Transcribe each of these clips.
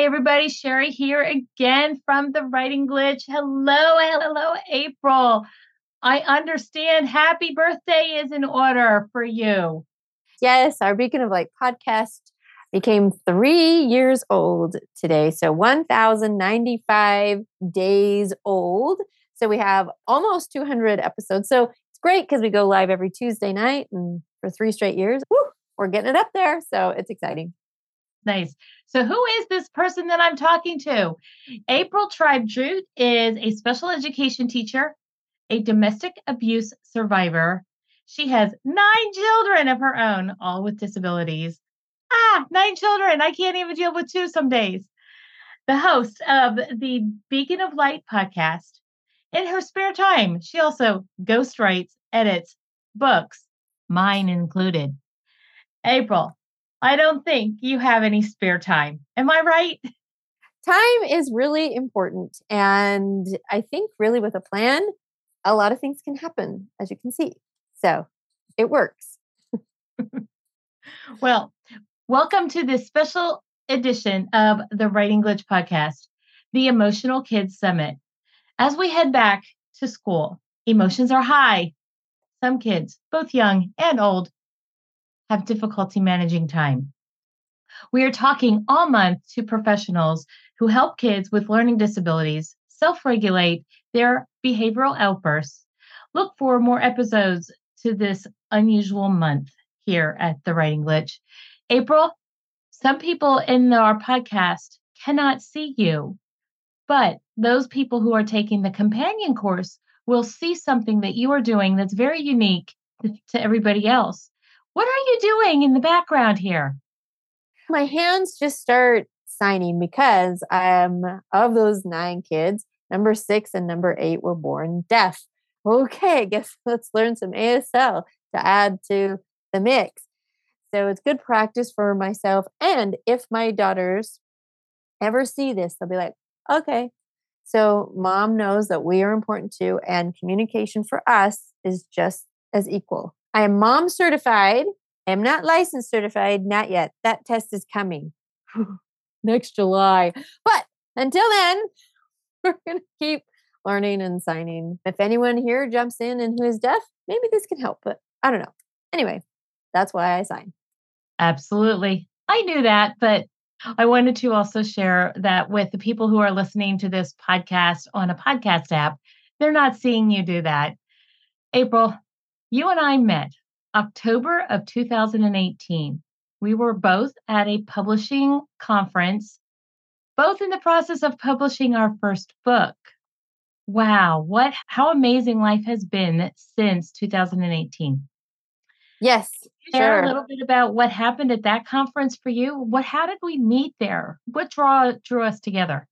Hey, everybody, Cheri here again from the Writing Glitch. Hello, hello, April. I understand happy birthday is in order for you. Yes, our Beacon of Light podcast became three years old today. So 1,095 days old. So we have almost 200 episodes. So it's great because we go live every Tuesday night and for three straight years. Woo, we're getting it up there. So it's exciting. Nice. So, who is this person that I'm talking to? April Tribe Drew is a special education teacher, a domestic abuse survivor. She has nine children of her own, all with disabilities. Ah, nine children. I can't even deal with two some days. The host of the Beacon of Light podcast. In her spare time, she also ghostwrites, edits books, mine included. April, I don't think you have any spare time. Am I right? Time is really important. And I think, really, with a plan, a lot of things can happen, as you can see. So it works. well, welcome to this special edition of the Writing Glitch podcast, the Emotional Kids Summit. As we head back to school, emotions are high. Some kids, both young and old, have difficulty managing time. We are talking all month to professionals who help kids with learning disabilities self regulate their behavioral outbursts. Look for more episodes to this unusual month here at the Writing Glitch. April, some people in our podcast cannot see you, but those people who are taking the companion course will see something that you are doing that's very unique to everybody else. What are you doing in the background here? My hands just start signing because um, of those nine kids, number six and number eight were born deaf. Okay, I guess let's learn some ASL to add to the mix. So it's good practice for myself. And if my daughters ever see this, they'll be like, okay. So mom knows that we are important too, and communication for us is just as equal. I am mom certified. I am not license certified, not yet. That test is coming next July. But until then, we're going to keep learning and signing. If anyone here jumps in and who is deaf, maybe this can help, but I don't know. Anyway, that's why I sign. Absolutely. I knew that, but I wanted to also share that with the people who are listening to this podcast on a podcast app. They're not seeing you do that. April, you and I met October of 2018. We were both at a publishing conference, both in the process of publishing our first book. Wow, what how amazing life has been since 2018. Yes, share sure. a little bit about what happened at that conference for you. What how did we meet there? What draw drew us together?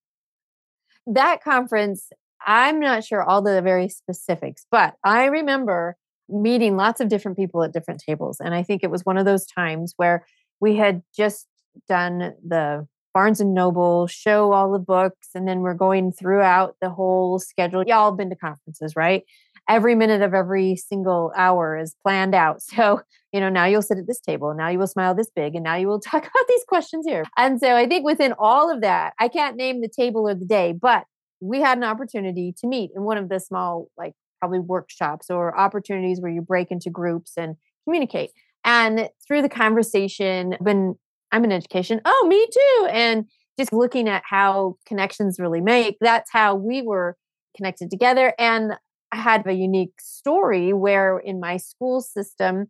That conference, I'm not sure all the very specifics, but I remember meeting lots of different people at different tables. And I think it was one of those times where we had just done the Barnes and Noble, show all the books, and then we're going throughout the whole schedule. Y'all been to conferences, right? Every minute of every single hour is planned out. So, you know, now you'll sit at this table, now you will smile this big, and now you will talk about these questions here. And so I think within all of that, I can't name the table or the day, but we had an opportunity to meet in one of the small, like probably workshops or opportunities where you break into groups and communicate. And through the conversation, when I'm in education, oh, me too. And just looking at how connections really make, that's how we were connected together. And I had a unique story where in my school system,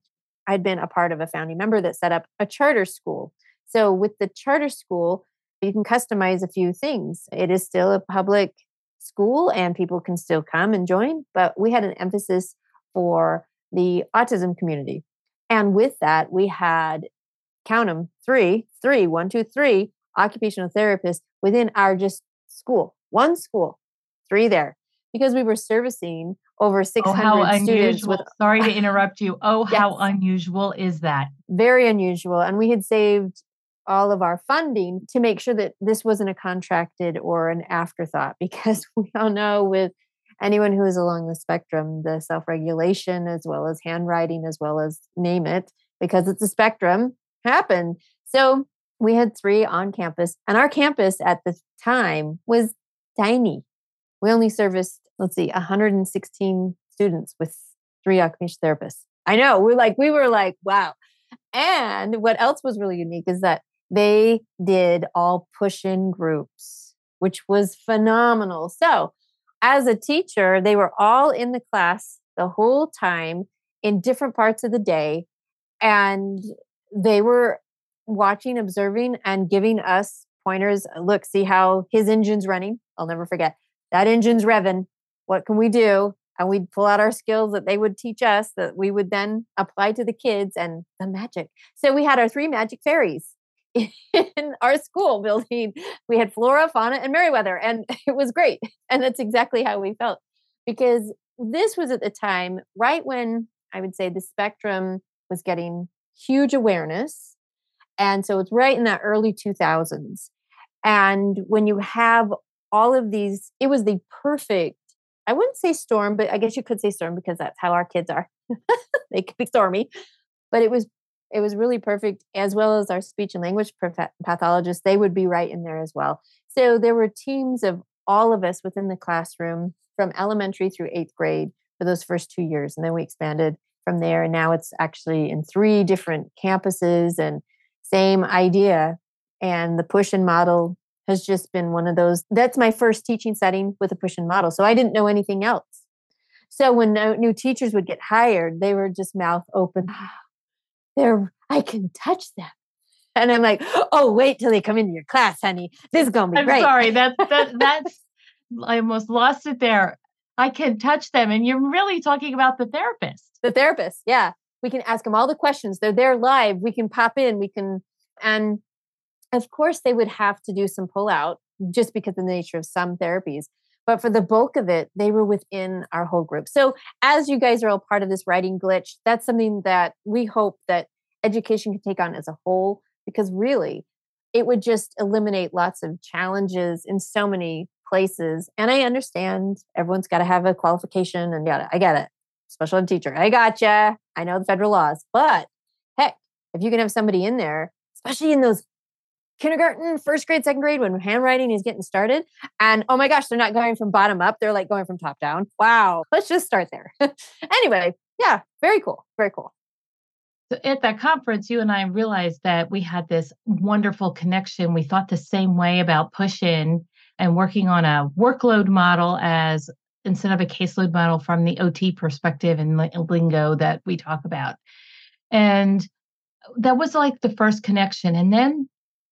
I'd been a part of a founding member that set up a charter school. So with the charter school, you can customize a few things. It is still a public school and people can still come and join, but we had an emphasis for the autism community. And with that, we had count them three, three, one, two, three occupational therapists within our just school, one school, three there, because we were servicing over 600 oh, students. With, Sorry to interrupt you. Oh, yes. how unusual is that? Very unusual. And we had saved all of our funding to make sure that this wasn't a contracted or an afterthought because we all know with anyone who is along the spectrum the self-regulation as well as handwriting as well as name it because it's a spectrum happened so We had three on campus, and our campus at the time was tiny. We only serviced, let's see, 116 students with three occupational therapists. I know. We're like, we were like, wow. And what else was really unique is that they did all push in groups, which was phenomenal. So, as a teacher, they were all in the class the whole time in different parts of the day. And they were watching, observing, and giving us pointers. Look, see how his engine's running. I'll never forget that engine's revving. What can we do? And we'd pull out our skills that they would teach us that we would then apply to the kids and the magic. So we had our three magic fairies in our school building. We had Flora, Fauna, and Merryweather, and it was great. And that's exactly how we felt because this was at the time right when I would say the spectrum was getting huge awareness. And so it's right in that early 2000s. And when you have all of these, it was the perfect, I wouldn't say storm, but I guess you could say storm because that's how our kids are. they can be stormy. But it was it was really perfect as well as our speech and language pathologists they would be right in there as well. So there were teams of all of us within the classroom from elementary through eighth grade for those first two years and then we expanded from there and now it's actually in three different campuses and same idea and the push in model has just been one of those that's my first teaching setting with a push in model so i didn't know anything else. So when new teachers would get hired they were just mouth open they're I can touch them. And I'm like, oh, wait till they come into your class, honey. This is gonna be I'm great. Sorry, that that that's I almost lost it there. I can touch them, and you're really talking about the therapist. The therapist, yeah. We can ask them all the questions. They're there live. We can pop in. We can, and of course, they would have to do some pull out just because of the nature of some therapies. But for the bulk of it, they were within our whole group. So as you guys are all part of this writing glitch, that's something that we hope that education can take on as a whole, because really it would just eliminate lots of challenges in so many places. And I understand everyone's got to have a qualification and it. I get it. Special ed teacher. I gotcha. I know the federal laws, but heck, if you can have somebody in there, especially in those kindergarten, first grade, second grade, when handwriting is getting started. And oh my gosh, they're not going from bottom up, they're like going from top down. Wow. Let's just start there. anyway, yeah, very cool. Very cool. So at that conference, you and I realized that we had this wonderful connection. We thought the same way about push in and working on a workload model as instead of a caseload model from the OT perspective and lingo that we talk about. And that was like the first connection. And then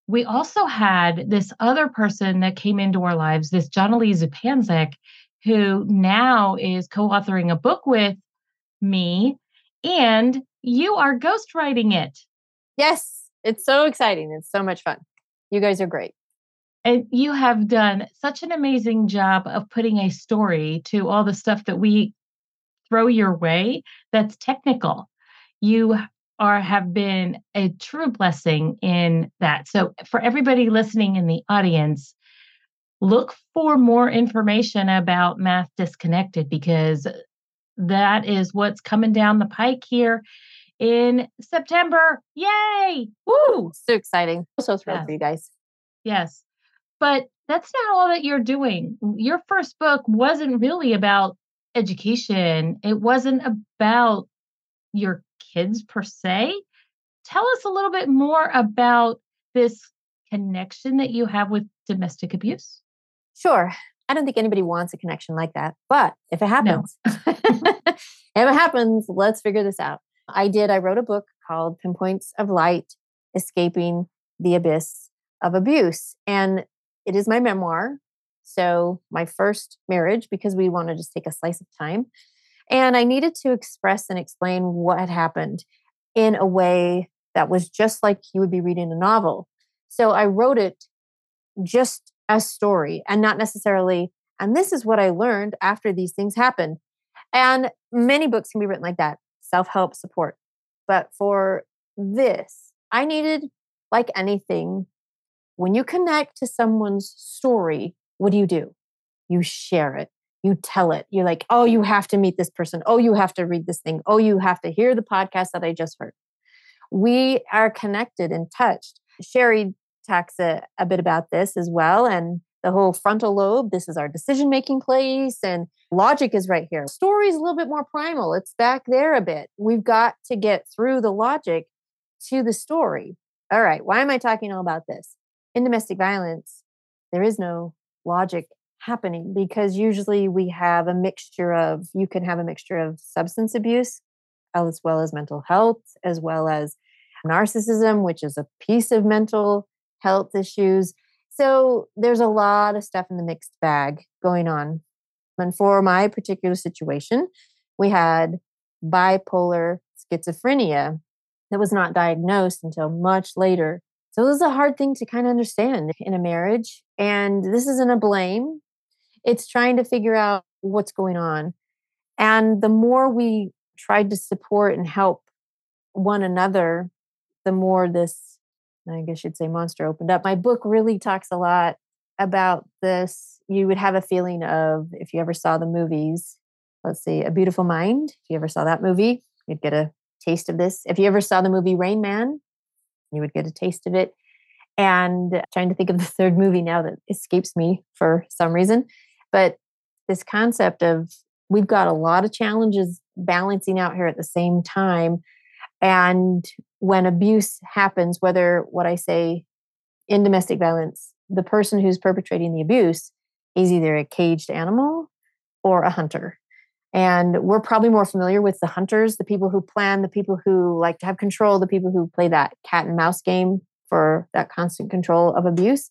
we also had this other person that came into our lives, this Jonily Zupancic, who now is co authoring a book with me. And you are ghostwriting it. Yes, it's so exciting. It's so much fun. You guys are great. And you have done such an amazing job of putting a story to all the stuff that we throw your way that's technical. You are have been a true blessing in that. So for everybody listening in the audience, look for more information about Math DYSconnected because that is what's coming down the pike here in September. Yay! Woo! So exciting. so thrilled yes. for you guys. Yes. But that's not all that you're doing. Your first book wasn't really about education. It wasn't about your kids per se. Tell us a little bit more about this connection that you have with domestic abuse. Sure. I don't think anybody wants a connection like that. But if it happens, no. if it happens, let's figure this out. I did. I wrote a book called Pinpoints of Light Escaping the Abyss of Abuse. And it is my memoir. So, my first marriage, because we want to just take a slice of time. And I needed to express and explain what had happened in a way that was just like you would be reading a novel. So, I wrote it just as story and not necessarily, and this is what I learned after these things happened. And many books can be written like that self help support. But for this, I needed, like anything, when you connect to someone's story, what do you do? You share it, you tell it. You're like, oh, you have to meet this person. Oh, you have to read this thing. Oh, you have to hear the podcast that I just heard. We are connected and touched. Cheri talks a, a bit about this as well. And the whole frontal lobe, this is our decision making place. And logic is right here. Story is a little bit more primal, it's back there a bit. We've got to get through the logic to the story. All right, why am I talking all about this? In domestic violence, there is no logic happening because usually we have a mixture of, you can have a mixture of substance abuse as well as mental health, as well as narcissism, which is a piece of mental health issues. So there's a lot of stuff in the mixed bag going on. And for my particular situation, we had bipolar schizophrenia that was not diagnosed until much later. So this is a hard thing to kind of understand in a marriage. And this isn't a blame, it's trying to figure out what's going on. And the more we tried to support and help one another, the more this, I guess you'd say, monster opened up. My book really talks a lot about this. You would have a feeling of, if you ever saw the movies, let's see, A Beautiful Mind, if you ever saw that movie, you'd get a taste of this. If you ever saw the movie Rain Man, you would get a taste of it. And trying to think of the third movie now that escapes me for some reason. But this concept of we've got a lot of challenges balancing out here at the same time. And when abuse happens, whether what I say in domestic violence, the person who's perpetrating the abuse is either a caged animal or a hunter. And we're probably more familiar with the hunters, the people who plan, the people who like to have control, the people who play that cat and mouse game for that constant control of abuse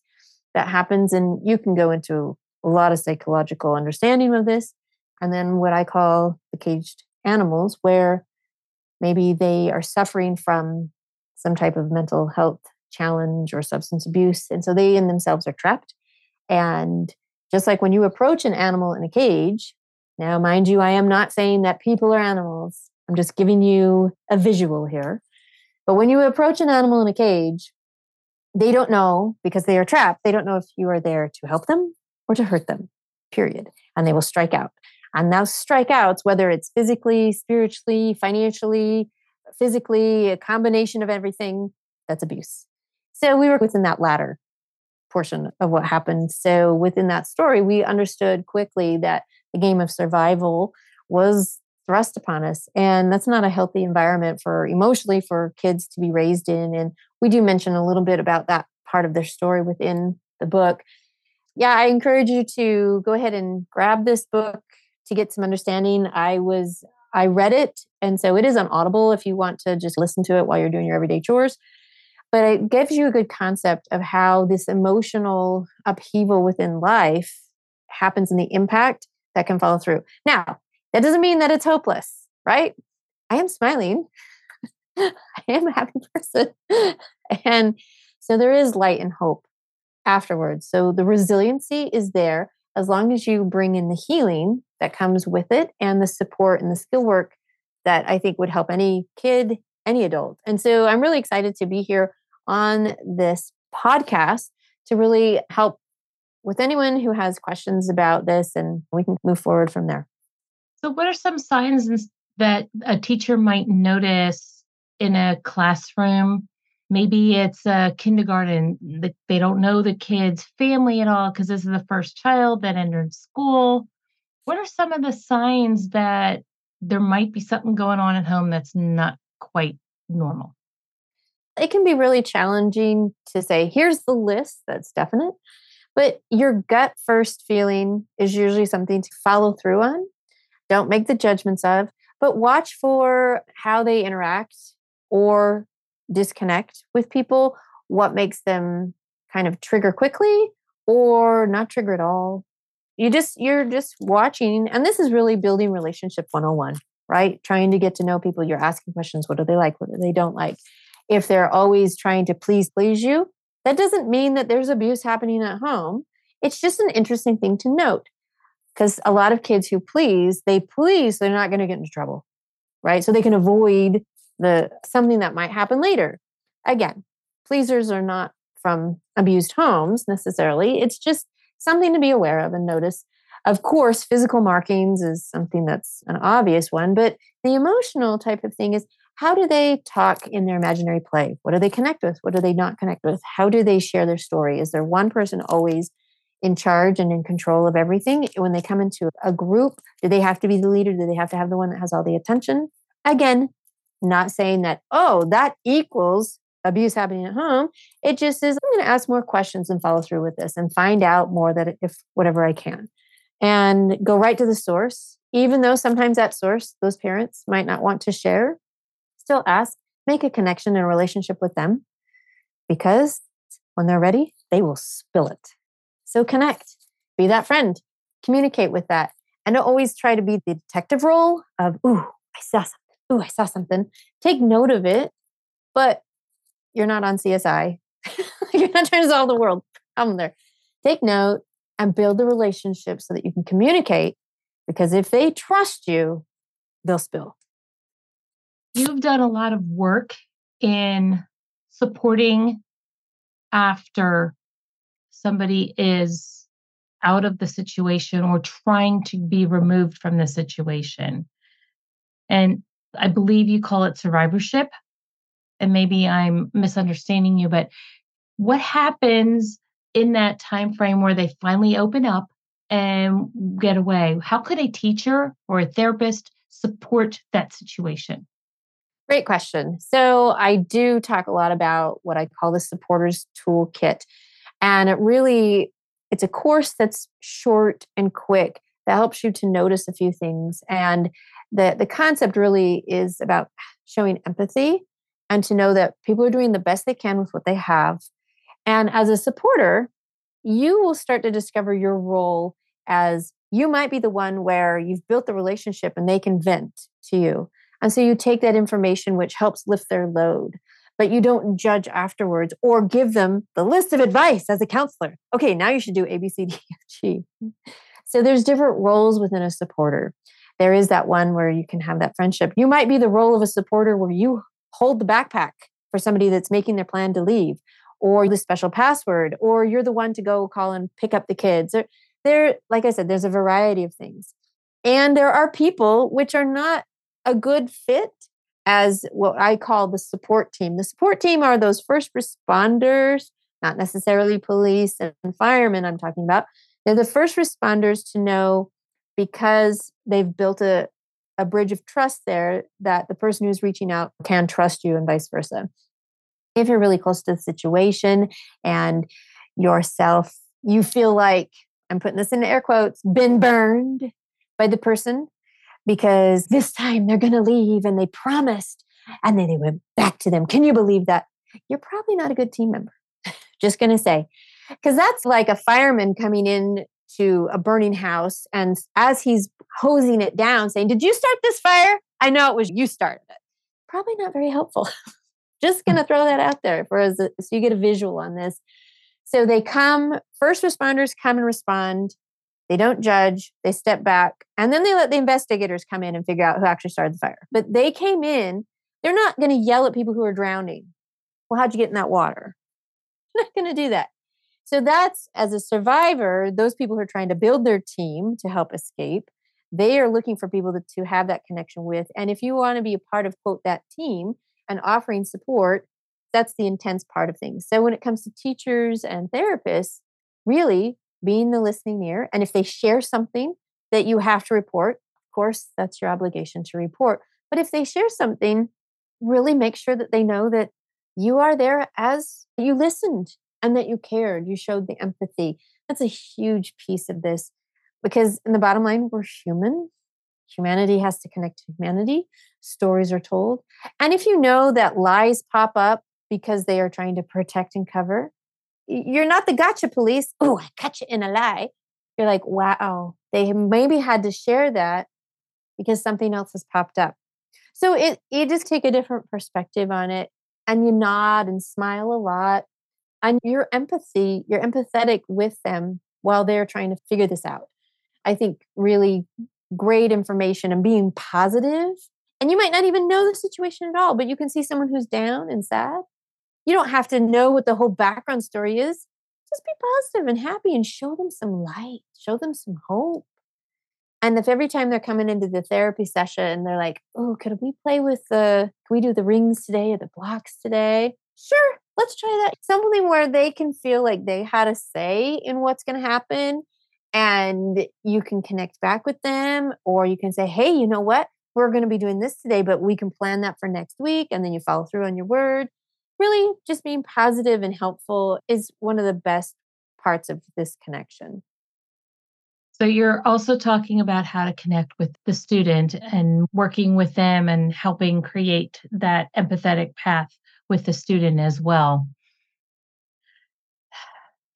that happens. And you can go into a lot of psychological understanding of this. And then what I call the caged animals, where maybe they are suffering from some type of mental health challenge or substance abuse. And so they in themselves are trapped. And just like when you approach an animal in a cage, now, mind you, I am not saying that people are animals. I'm just giving you a visual here. But when you approach an animal in a cage, they don't know because they are trapped. They don't know if you are there to help them or to hurt them, period. And they will strike out. And those strikeouts, whether it's physically, spiritually, financially, physically, a combination of everything, that's abuse. So we were within that latter portion of what happened. So within that story, we understood quickly that the game of survival was thrust upon us. And that's not a healthy environment for emotionally for kids to be raised in. And we do mention a little bit about that part of their story within the book. Yeah, I encourage you to go ahead and grab this book to get some understanding. I was I read it, and so it is on Audible if you want to just listen to it while you're doing your everyday chores. But it gives you a good concept of how this emotional upheaval within life happens and the impact that can follow through. Now, that doesn't mean that it's hopeless, right? I am smiling. I am a happy person. and so there is light and hope afterwards. So the resiliency is there as long as you bring in the healing that comes with it and the support and the skill work that I think would help any kid, any adult. And so I'm really excited to be here on this podcast to really help with anyone who has questions about this and we can move forward from there. So, what are some signs that a teacher might notice in a classroom? Maybe it's a kindergarten, that they don't know the kid's family at all because this is the first child that entered school. What are some of the signs that there might be something going on at home that's not quite normal? It can be really challenging to say, here's the list that's definite. But your gut first feeling is usually something to follow through on. Don't make the judgments of, but watch for how they interact or disconnect with people, what makes them kind of trigger quickly or not trigger at all. You just you're just watching and this is really building relationship 101, right? Trying to get to know people, you're asking questions, what do they like, what do they don't like? If they're always trying to please please you, that doesn't mean that there's abuse happening at home. It's just an interesting thing to note because a lot of kids who please, they please, so they're not going to get into trouble, right? So they can avoid the something that might happen later. Again, pleasers are not from abused homes necessarily. It's just something to be aware of and notice. Of course, physical markings is something that's an obvious one, but the emotional type of thing is how do they talk in their imaginary play? What do they connect with? What do they not connect with? How do they share their story? Is there one person always in charge and in control of everything? When they come into a group, do they have to be the leader? Do they have to have the one that has all the attention? Again, not saying that, oh, that equals abuse happening at home. It just is, I'm going to ask more questions and follow through with this and find out more that if whatever I can and go right to the source. Even though sometimes that source, those parents might not want to share, still ask, make a connection and a relationship with them because when they're ready, they will spill it. So connect, be that friend, communicate with that. And always try to be the detective role of, ooh, I saw something. Ooh, I saw something. Take note of it, but you're not on CSI. you're not trying to solve the world problem there. Take note and build the relationship so that you can communicate. Because if they trust you, they'll spill. You've done a lot of work in supporting after somebody is out of the situation or trying to be removed from the situation. And I believe you call it survivorship. And maybe I'm misunderstanding you, but what happens in that time frame where they finally open up and get away? How could a teacher or a therapist support that situation? Great question. So, I do talk a lot about what I call the supporters toolkit. And it really it's a course that's short and quick that helps you to notice a few things and the the concept really is about showing empathy and to know that people are doing the best they can with what they have and as a supporter you will start to discover your role as you might be the one where you've built the relationship and they can vent to you and so you take that information which helps lift their load but you don't judge afterwards or give them the list of advice as a counselor. Okay, now you should do A, B, C, D, F, G. So there's different roles within a supporter. There is that one where you can have that friendship. You might be the role of a supporter where you hold the backpack for somebody that's making their plan to leave, or the special password, or you're the one to go call and pick up the kids. There, like I said, there's a variety of things. And there are people which are not a good fit as what I call the support team. The support team are those first responders, not necessarily police and firemen, I'm talking about. They're the first responders to know because they've built a, a bridge of trust there that the person who's reaching out can trust you and vice versa. If you're really close to the situation and yourself, you feel like, I'm putting this in air quotes, been burned by the person because this time they're going to leave and they promised and then they went back to them. Can you believe that? You're probably not a good team member. Just going to say, because that's like a fireman coming in to a burning house and as he's hosing it down saying, Did you start this fire? I know it was you started it. Probably not very helpful. Just going to throw that out there for us so you get a visual on this. So they come, first responders come and respond. They don't judge, they step back, and then they let the investigators come in and figure out who actually started the fire. But they came in, they're not going to yell at people who are drowning. Well, how'd you get in that water? Not going to do that. So that's as a survivor, those people who are trying to build their team to help escape, they are looking for people to, to have that connection with. And if you want to be a part of, quote, that team and offering support, that's the intense part of things. So when it comes to teachers and therapists, really being the listening ear. And if they share something that you have to report, of course, that's your obligation to report. But if they share something, really make sure that they know that you are there as you listened and that you cared, you showed the empathy. That's a huge piece of this because, in the bottom line, we're human. Humanity has to connect to humanity. Stories are told. And if you know that lies pop up because they are trying to protect and cover, you're not the gotcha police. Oh, I got you in a lie. You're like, wow, they maybe had to share that because something else has popped up. So it you just take a different perspective on it and you nod and smile a lot. And your empathy, you're empathetic with them while they're trying to figure this out. I think really great information and being positive. And you might not even know the situation at all, but you can see someone who's down and sad you don't have to know what the whole background story is. Just be positive and happy and show them some light, show them some hope. And if every time they're coming into the therapy session, they're like, oh, could we play with the, can we do the rings today or the blocks today? Sure, let's try that. Something where they can feel like they had a say in what's going to happen and you can connect back with them or you can say, hey, you know what? We're going to be doing this today, but we can plan that for next week. And then you follow through on your word. Really, just being positive and helpful is one of the best parts of this connection. So you're also talking about how to connect with the student and working with them and helping create that empathetic path with the student as well.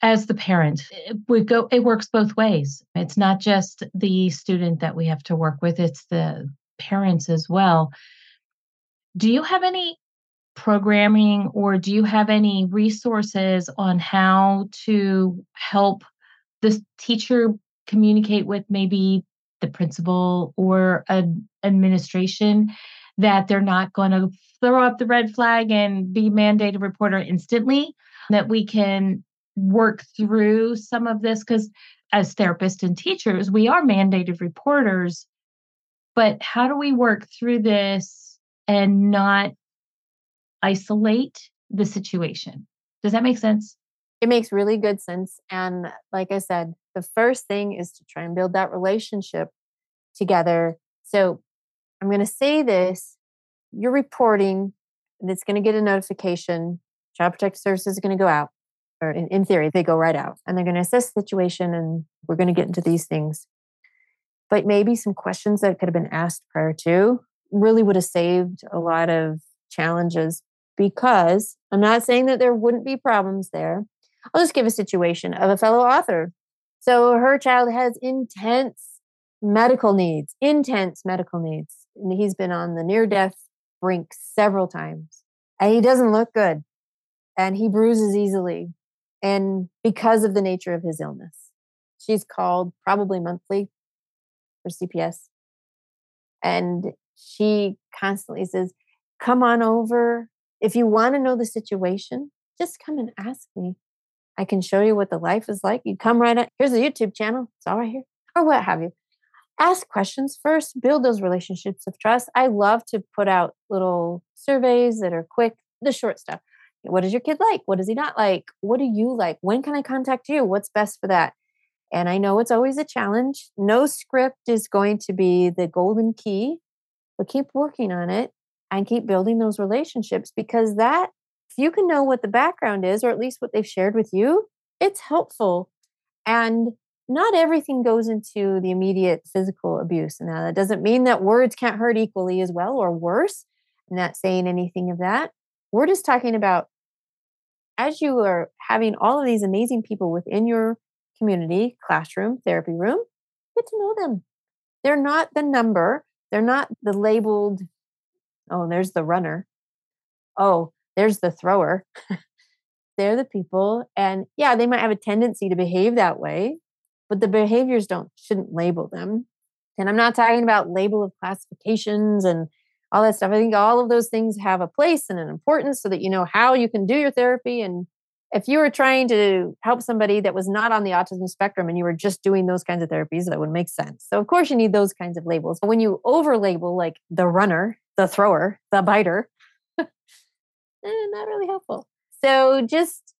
As the parent, we go it works both ways. It's not just the student that we have to work with, it's the parents as well. Do you have any programming or do you have any resources on how to help the teacher communicate with maybe the principal or an administration that they're not going to throw up the red flag and be mandated reporter instantly that we can work through some of this because as therapists and teachers we are mandated reporters but how do we work through this and not isolate the situation does that make sense it makes really good sense. And like I said, the first thing is to try and build that relationship together. So I'm going to say this you're reporting, it's going to get a notification. Child Protective Services is going to go out, or in, in theory, they go right out and they're going to assess the situation. And we're going to get into these things. But maybe some questions that could have been asked prior to really would have saved a lot of challenges because I'm not saying that there wouldn't be problems there. I'll just give a situation of a fellow author. So her child has intense medical needs, intense medical needs. And he's been on the near death brink several times. And he doesn't look good. And he bruises easily. And because of the nature of his illness, she's called probably monthly for CPS. And she constantly says, Come on over. If you want to know the situation, just come and ask me. I can show you what the life is like. You come right up. Here's a YouTube channel. It's all right here, or what have you. Ask questions first, build those relationships of trust. I love to put out little surveys that are quick, the short stuff. What does your kid like? What does he not like? What do you like? When can I contact you? What's best for that? And I know it's always a challenge. No script is going to be the golden key, but keep working on it and keep building those relationships because that if you can know what the background is, or at least what they've shared with you, it's helpful. And not everything goes into the immediate physical abuse. And now, that doesn't mean that words can't hurt equally as well or worse. I'm not saying anything of that. We're just talking about as you are having all of these amazing people within your community, classroom, therapy room, get to know them. They're not the number, they're not the labeled, oh, there's the runner. Oh, there's the thrower. They're the people. And yeah, they might have a tendency to behave that way, but the behaviors don't shouldn't label them. And I'm not talking about label of classifications and all that stuff. I think all of those things have a place and an importance so that you know how you can do your therapy. And if you were trying to help somebody that was not on the autism spectrum and you were just doing those kinds of therapies, that would make sense. So, of course, you need those kinds of labels. But when you over label like the runner, the thrower, the biter, eh, not really helpful. So just,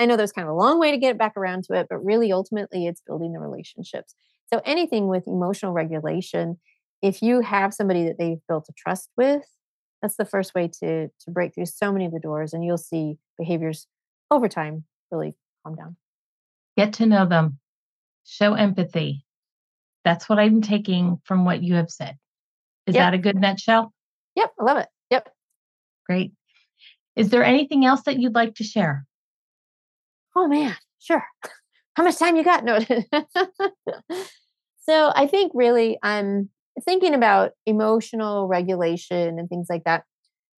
I know there's kind of a long way to get back around to it, but really ultimately it's building the relationships. So anything with emotional regulation, if you have somebody that they've built a trust with, that's the first way to to break through so many of the doors, and you'll see behaviors over time really calm down. Get to know them, show empathy. That's what I'm taking from what you have said. Is yep. that a good nutshell? Yep, I love it. Yep. Great. Is there anything else that you'd like to share? Oh man, sure. How much time you got? No. so I think really I'm thinking about emotional regulation and things like that.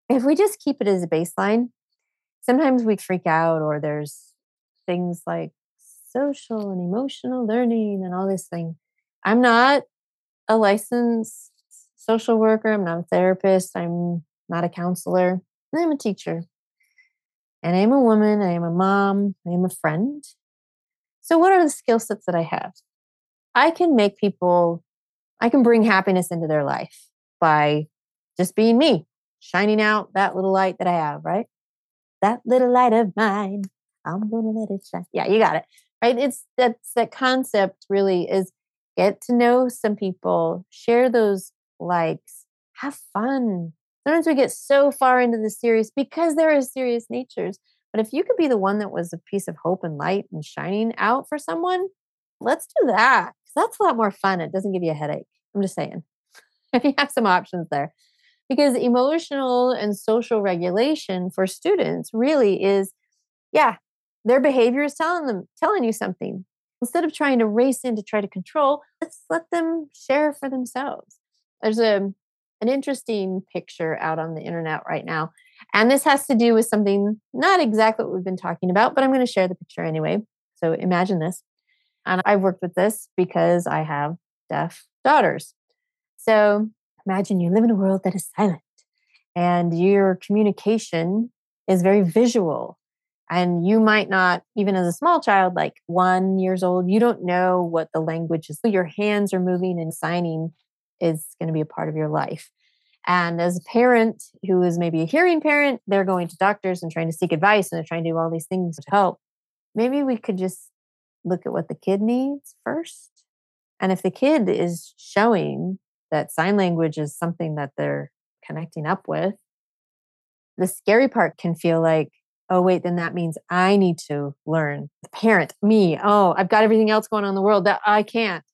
If we just keep it as a baseline, sometimes we freak out or there's things like social and emotional learning and all this thing. I'm not a licensed social worker, I'm not a therapist, I'm not a counselor. I'm a teacher. And I am a woman, I am a mom, I am a friend. So, what are the skill sets that I have? I can make people I can bring happiness into their life by just being me, shining out that little light that I have, right? That little light of mine, I'm gonna let it shine. Yeah, you got it. Right? It's that's that concept really is get to know some people, share those likes, have fun. Sometimes we get so far into the serious because there are serious natures. But if you could be the one that was a piece of hope and light and shining out for someone, let's do that. That's a lot more fun. It doesn't give you a headache. I'm just saying. if you have some options there. Because emotional and social regulation for students really is, yeah, their behavior is telling them, telling you something. Instead of trying to race in to try to control, let's let them share for themselves. There's a an interesting picture out on the internet right now. And this has to do with something not exactly what we've been talking about, but I'm going to share the picture anyway. So imagine this. And I've worked with this because I have deaf daughters. So imagine you live in a world that is silent and your communication is very visual. And you might not, even as a small child, like one years old, you don't know what the language is. Your hands are moving and signing is going to be a part of your life. And as a parent who is maybe a hearing parent, they're going to doctors and trying to seek advice and they're trying to do all these things to help. Maybe we could just look at what the kid needs first. And if the kid is showing that sign language is something that they're connecting up with, the scary part can feel like, oh, wait, then that means I need to learn. The parent, me, oh, I've got everything else going on in the world that I can't.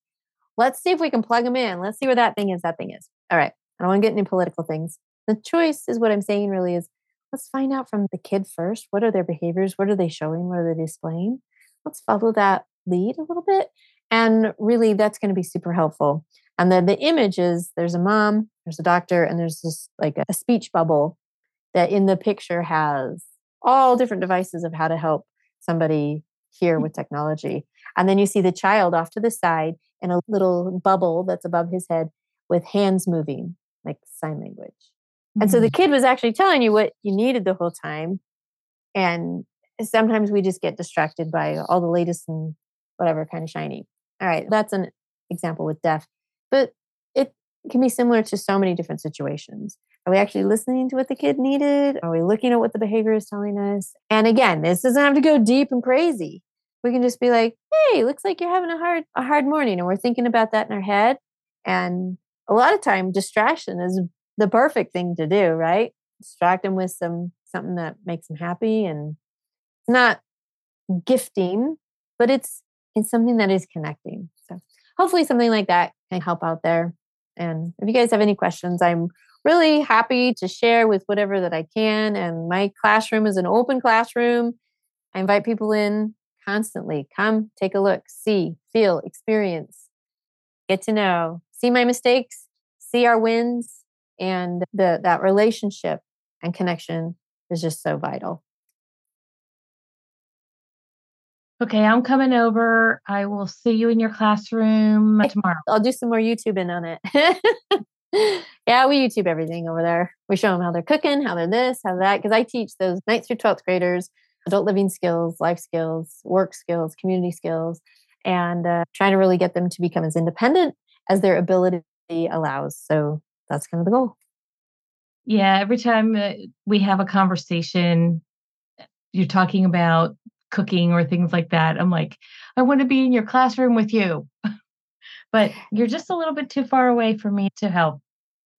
Let's see if we can plug them in. Let's see where that thing is. That thing is. All right. I don't want to get into political things. The choice is what I'm saying really is let's find out from the kid first. What are their behaviors? What are they showing? What are they displaying? Let's follow that lead a little bit. And really, that's going to be super helpful. And then the image is there's a mom, there's a doctor, and there's this like a speech bubble that in the picture has all different devices of how to help somebody hear mm. with technology. And then you see the child off to the side in a little bubble that's above his head with hands moving, like sign language. Mm-hmm. And so the mm-hmm. kid was actually telling you what you needed the whole time. And sometimes we just get distracted by all the latest and whatever kind of shiny. All right, that's an example with deaf. But it can be similar to so many different situations. Are we actually listening to what the kid needed? Are we looking at what the behavior is telling us? And again, this doesn't have to go deep and crazy we can just be like, hey, looks like you're having a hard a hard morning and we're thinking about that in our head. And a lot of time distraction is the perfect thing to do, right? Distract them with some something that makes them happy and it's not gifting, but it's it's something that is connecting. So hopefully something like that can help out there. And if you guys have any questions, I'm really happy to share with whatever that I can. And my classroom is an open classroom. I invite people in constantly. Come, take a look, see, feel, experience, get to know, see my mistakes, see our wins, and the, that relationship and connection is just so vital. Okay, I'm coming over. I will see you in your classroom tomorrow. I'll do some more YouTubing on it. yeah, we YouTube everything over there. We show them how they're cooking, how they're this, how that, because I teach those ninth through 12th graders adult living skills, life skills, work skills, community skills, and uh, trying to really get them to become as independent as their ability allows. So that's kind of the goal. Yeah, every time uh, we have a conversation, you're talking about cooking or things like that. I'm like, I want to be in your classroom with you. but you're just a little bit too far away for me to help.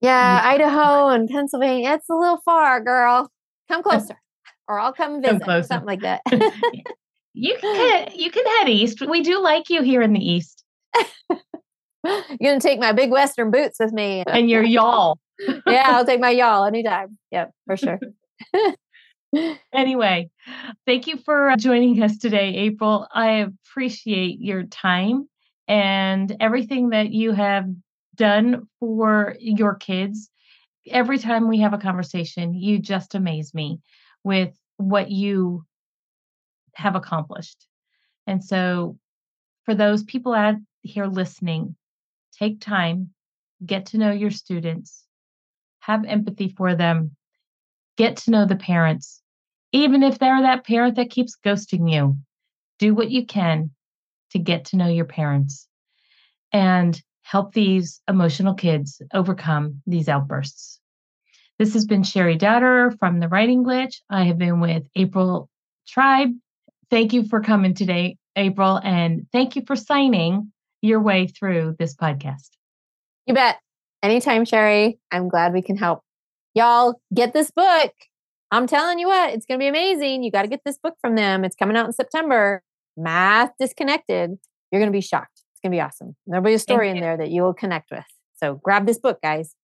Yeah, Idaho and Pennsylvania. It's a little far, girl. Come closer or I'll come visit, something like that. you can you can head east. We do like you here in the east. You're gonna take my big western boots with me and your y'all. yeah, I'll take my y'all anytime. Yep, for sure. anyway, thank you for uh, joining us today, April. I appreciate your time and everything that you have done for your kids. Every time we have a conversation, you just amaze me with what you have accomplished. And so, for those people out here listening, take time, get to know your students, have empathy for them, get to know the parents. Even if they're that parent that keeps ghosting you, do what you can to get to know your parents and help these emotional kids overcome these outbursts. This has been Cheri Dotterer from the Writing Glitch. I have been with April Tribe. Thank you for coming today, April, and thank you for signing your way through this podcast. You bet. Anytime, Sherry. I'm glad we can help. Y'all get this book. I'm telling you what, it's going to be amazing. You got to get this book from them. It's coming out in September. Math DYSconnected. You're going to be shocked. It's going to be awesome. There'll be a story in there that you will connect with. So grab this book, guys.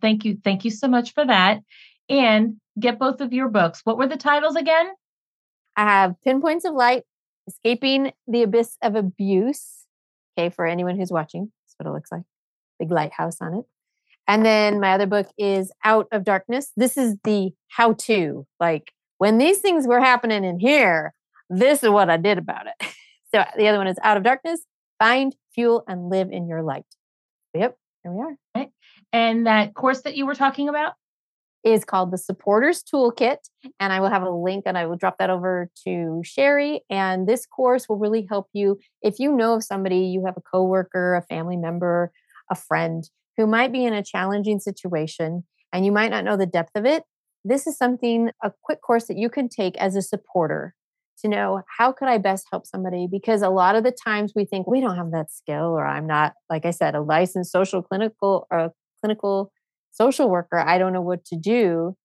Thank you. Thank you so much for that. And get both of your books. What were the titles again? I have Pinpoints of Light, Escaping the Abyss of Abuse. Okay, for anyone who's watching, that's what it looks like. Big lighthouse on it. And then my other book is Out of Darkness. This is the how to. Like when these things were happening in here, this is what I did about it. so the other one is Out of Darkness, Find, Fuel, and Live in Your Light. Yep, here we are. Okay. And that course that you were talking about? Is called the Supporters Toolkit. And I will have a link and I will drop that over to Cheri. And this course will really help you if you know of somebody, you have a coworker, a family member, a friend who might be in a challenging situation and you might not know the depth of it. This is something, a quick course that you can take as a supporter to know how could I best help somebody? Because a lot of the times we think we don't have that skill, or I'm not, like I said, a licensed social clinical or clinical social worker. I don't know what to do.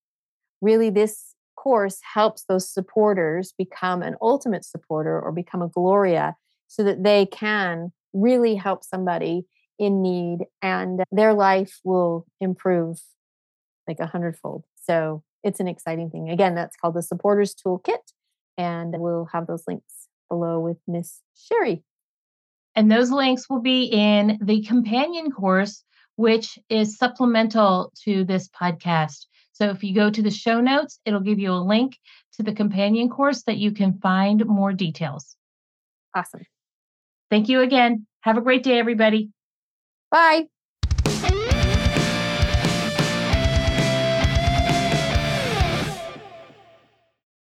Really, this course helps those supporters become an ultimate supporter or become a Gloria so that they can really help somebody in need and their life will improve like a hundredfold. So it's an exciting thing. Again, that's called the Supporters Toolkit. And we'll have those links below with Miss Cheri. And those links will be in the companion course, which is supplemental to this podcast. So if you go to the show notes, it'll give you a link to the companion course that you can find more details. Awesome. Thank you again. Have a great day, everybody. Bye.